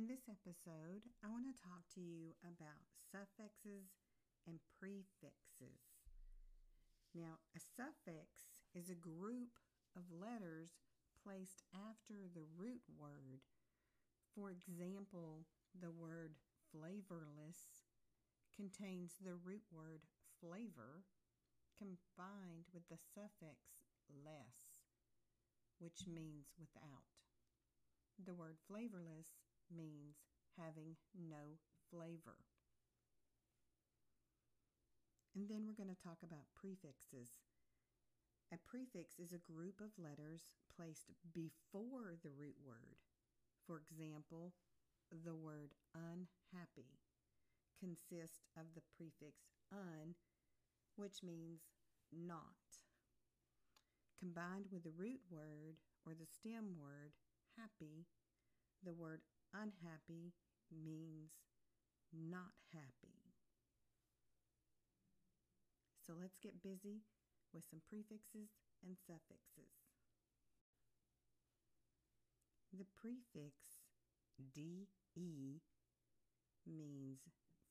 In this episode, I want to talk to you about suffixes and prefixes. Now, a suffix is a group of letters placed after the root word. For example, the word flavorless contains the root word flavor combined with the suffix less, which means without. The word flavorless means having no flavor. And then we're going to talk about prefixes. A prefix is a group of letters placed before the root word. For example, the word unhappy consists of the prefix un, which means not. Combined with the root word or the stem word happy, the word unhappy means not happy. So let's get busy with some prefixes and suffixes. The prefix DE means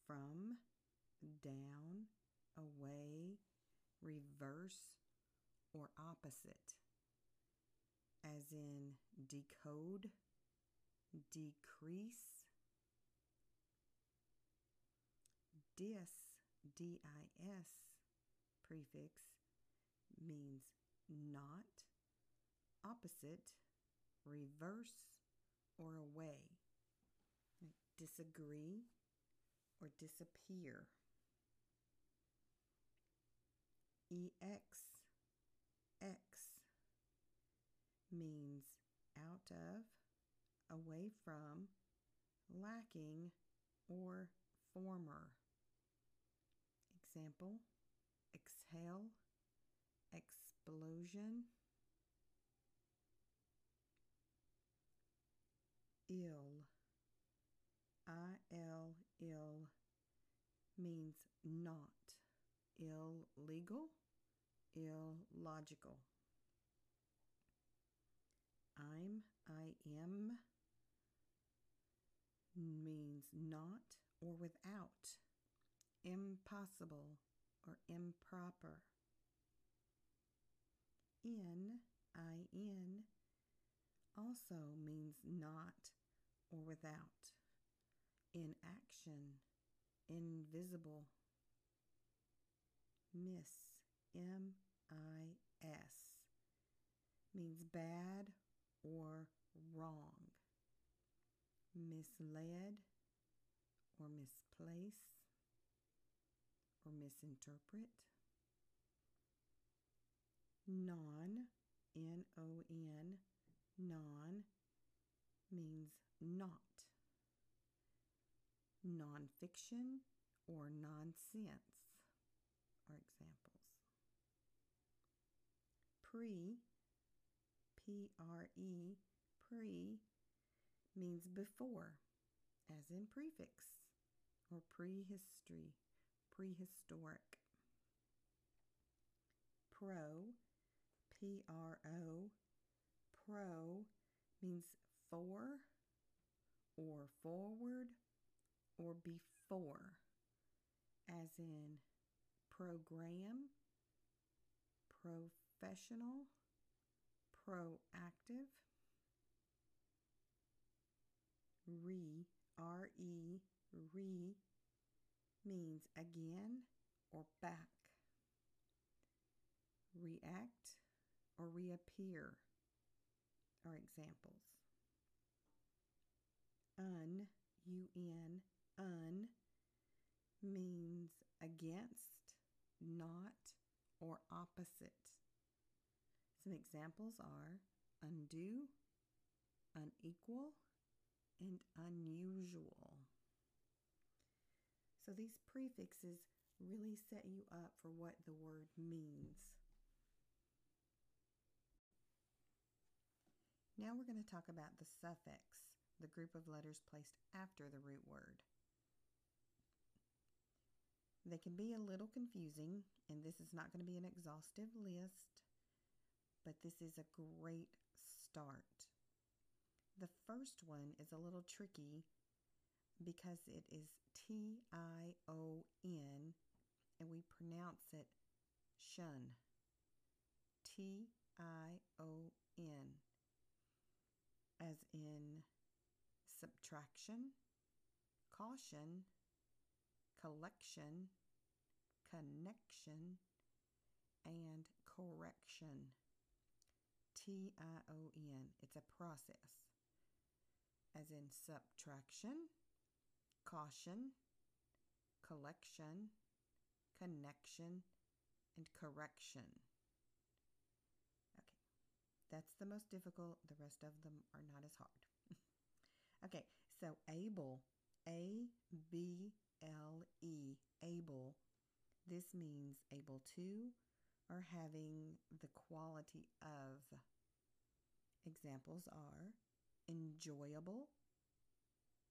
from, down, away, reverse, or opposite, as in decode, decrease, dis, dis prefix means not, opposite, reverse, or away. Like disagree or disappear. EX, X means out of, away from, lacking, or former. Example exhale, explosion, ill. I L ill means not illegal, illogical. I'm, I am means not or without, impossible or improper. In, I in, also means not or without, inaction, invisible. Miss, M I S, means bad or wrong, misled or misplace or misinterpret. Non, N O N, non means not. Nonfiction or nonsense are examples. Pre, P R E, pre means before, as in prefix or prehistory, prehistoric. Pro, P R O, pro means for or forward or before, as in program, professional, proactive. Re, R E, re means again or back. React or reappear are examples. Un, un, un means against, not, or opposite. Some examples are undo, unequal, and unusual. So these prefixes really set you up for what the word means. Now we're going to talk about the suffix, the group of letters placed after the root word. They can be a little confusing, and this is not going to be an exhaustive list, but this is a great start. The first one is a little tricky because it is T I O N and we pronounce it shun. T I O N, as in subtraction, caution, collection, connection, and correction. T I O N. It's a process, as in subtraction, caution, collection, connection, and correction. Okay, that's the most difficult. The rest of them are not as hard. okay, so able, A B L E, able. This means able to or having the quality of. Examples are enjoyable,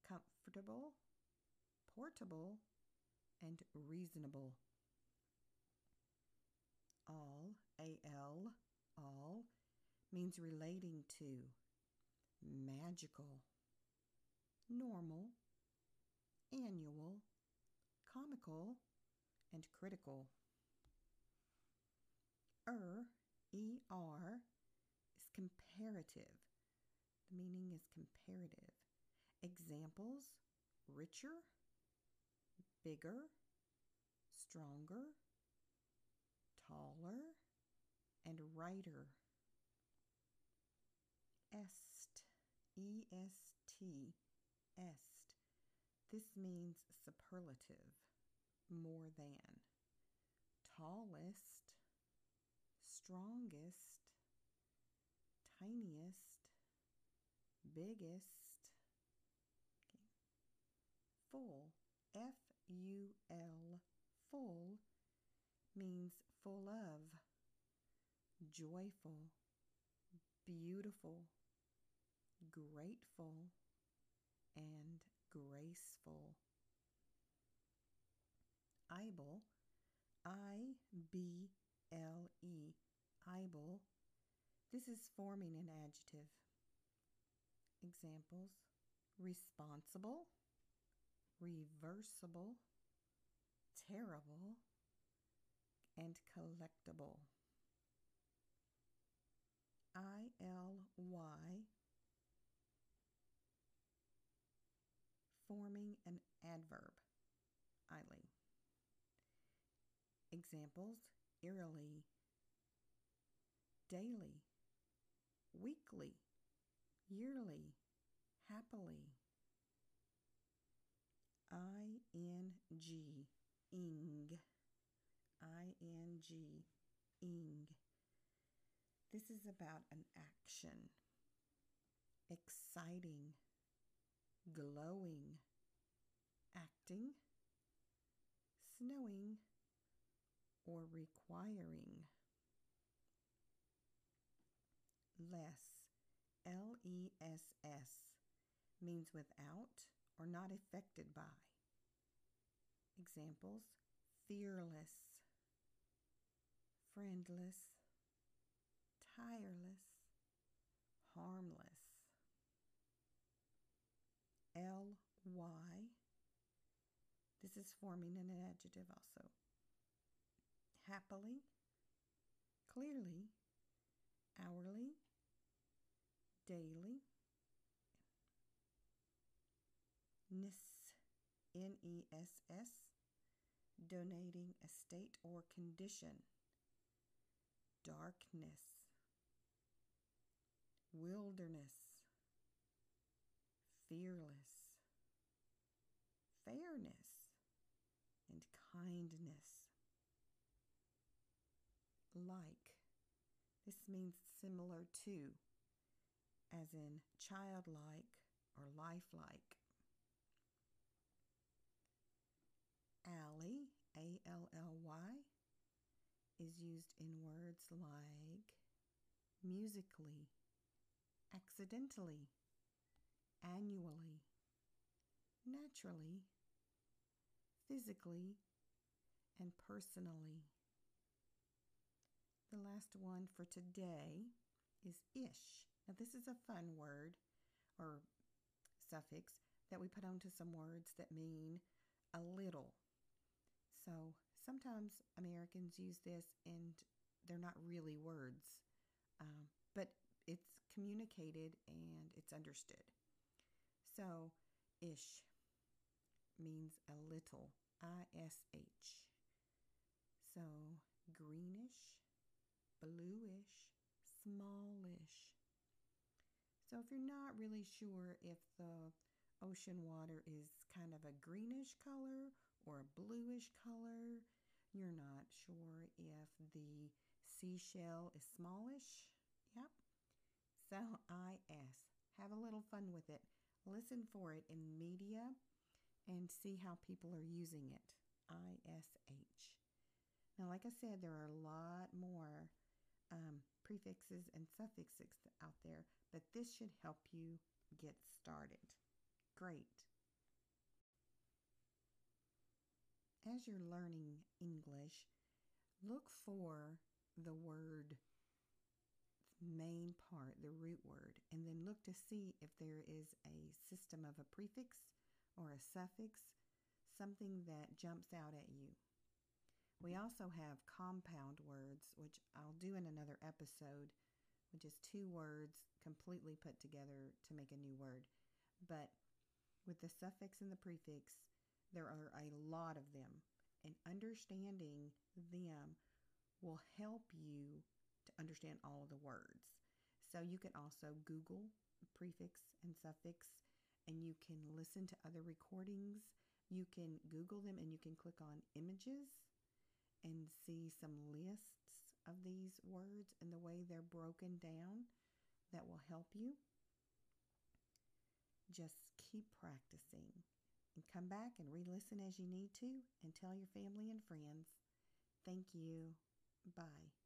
comfortable, portable, and reasonable. All, A-L, all, means relating to, magical, normal, annual, comical, and critical. Er, E-R, is comparative. The meaning is comparative. Examples richer, bigger, stronger, taller, and righter. Est, E S T, est. This means superlative, more than. Tallest, strongest, tiniest, biggest. Okay. Full, F U L, full means full of, joyful, beautiful, grateful, and graceful. Able, I B L E, able. This is forming an adjective. Examples responsible, reversible, terrible, and collectible. I L Y, forming an adverb. Iley. Examples eerily, daily, weekly, yearly, happily. I N G, ing. I N G, ing. This is about an action. Exciting, glowing, acting, snowing, or requiring. Less, L E S S, means without or not affected by. Examples fearless, friendless, tireless, harmless. L Y. This is forming an adjective also. Happily, clearly, hourly, daily. Ness, N E S S, donating a state or condition darkness, wilderness, fearless, fairness, and kindness. Like. This means similar to, as in childlike or lifelike. Ally, A L L Y, is used in words like musically, accidentally, annually, naturally, physically, and personally. The last one for today is ish. Now, this is a fun word or suffix that we put onto some words that mean a little. So sometimes Americans use this and they're not really words, um, but it's communicated and it's understood. So, ish means a little, I S H. So, greenish, bluish, smallish. So, if you're not really sure if the ocean water is kind of a greenish color or a bluish color, you're not sure if the seashell is smallish. Yep. So, IS. Have a little fun with it. Listen for it in media and see how people are using it. ISH. Now, like I said, there are a lot more um, prefixes and suffixes out there, but this should help you get started. Great. As you're learning English, look for the word main part, the root word, and then look to see if there is a system of a prefix or a suffix, something that jumps out at you. We also have compound words, which I'll do in another episode, which is two words completely put together to make a new word. But with the suffix and the prefix, there are a lot of them, and understanding them will help you to understand all of the words. So you can also Google prefix and suffix, and you can listen to other recordings. You can Google them and you can click on images and see some lists of these words and the way they're broken down that will help you. Just keep practicing and come back and re listen as you need to and tell your family and friends. Thank you. Bye.